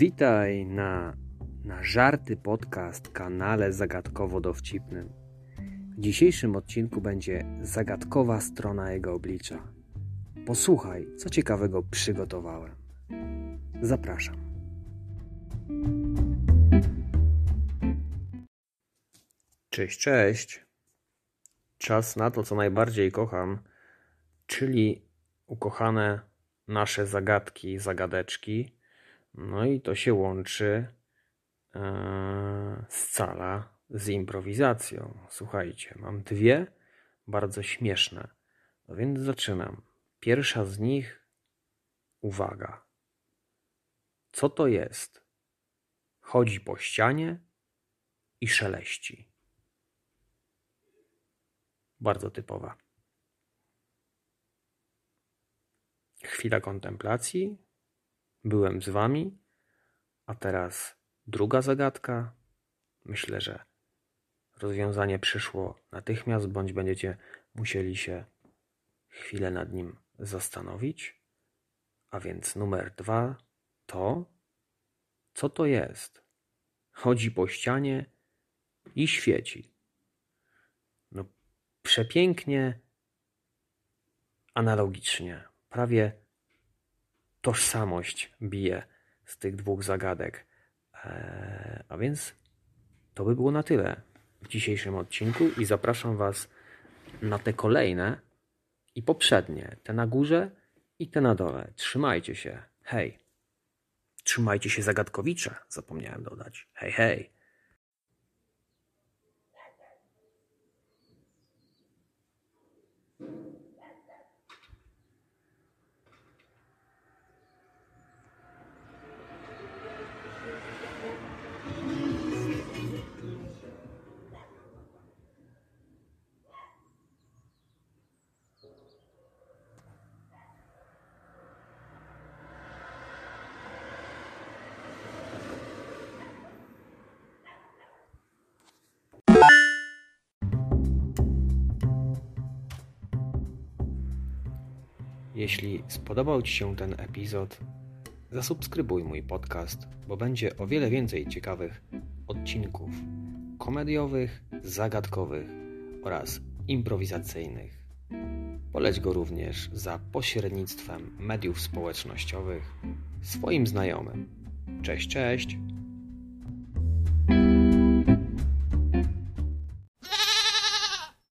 Witaj na, na Żarty Podcast kanale zagadkowo-dowcipnym. W dzisiejszym odcinku będzie zagadkowa strona jego oblicza. Posłuchaj, co ciekawego przygotowałem. Zapraszam. Cześć, cześć. Czas na to, co najbardziej kocham, czyli ukochane nasze zagadki, zagadeczki. No i to się łączy e, scala z improwizacją. Słuchajcie, mam dwie bardzo śmieszne. No więc zaczynam. Pierwsza z nich, uwaga. Co to jest? Chodzi po ścianie i szeleści. Bardzo typowa. Chwila kontemplacji. Byłem z wami, a teraz druga zagadka. Myślę, że rozwiązanie przyszło natychmiast, bądź będziecie musieli się chwilę nad nim zastanowić. A więc numer dwa to co to jest? Chodzi po ścianie i świeci. No, przepięknie, analogicznie, prawie tożsamość bije z tych dwóch zagadek. Eee, a więc to by było na tyle w dzisiejszym odcinku i zapraszam Was na te kolejne i poprzednie, te na górze i te na dole. Trzymajcie się. Hej. Trzymajcie się zagadkowicze, zapomniałem dodać. Hej, hej. Jeśli spodobał Ci się ten epizod, zasubskrybuj mój podcast, bo będzie o wiele więcej ciekawych odcinków komediowych, zagadkowych oraz improwizacyjnych. Poleć go również za pośrednictwem mediów społecznościowych swoim znajomym. Cześć, cześć!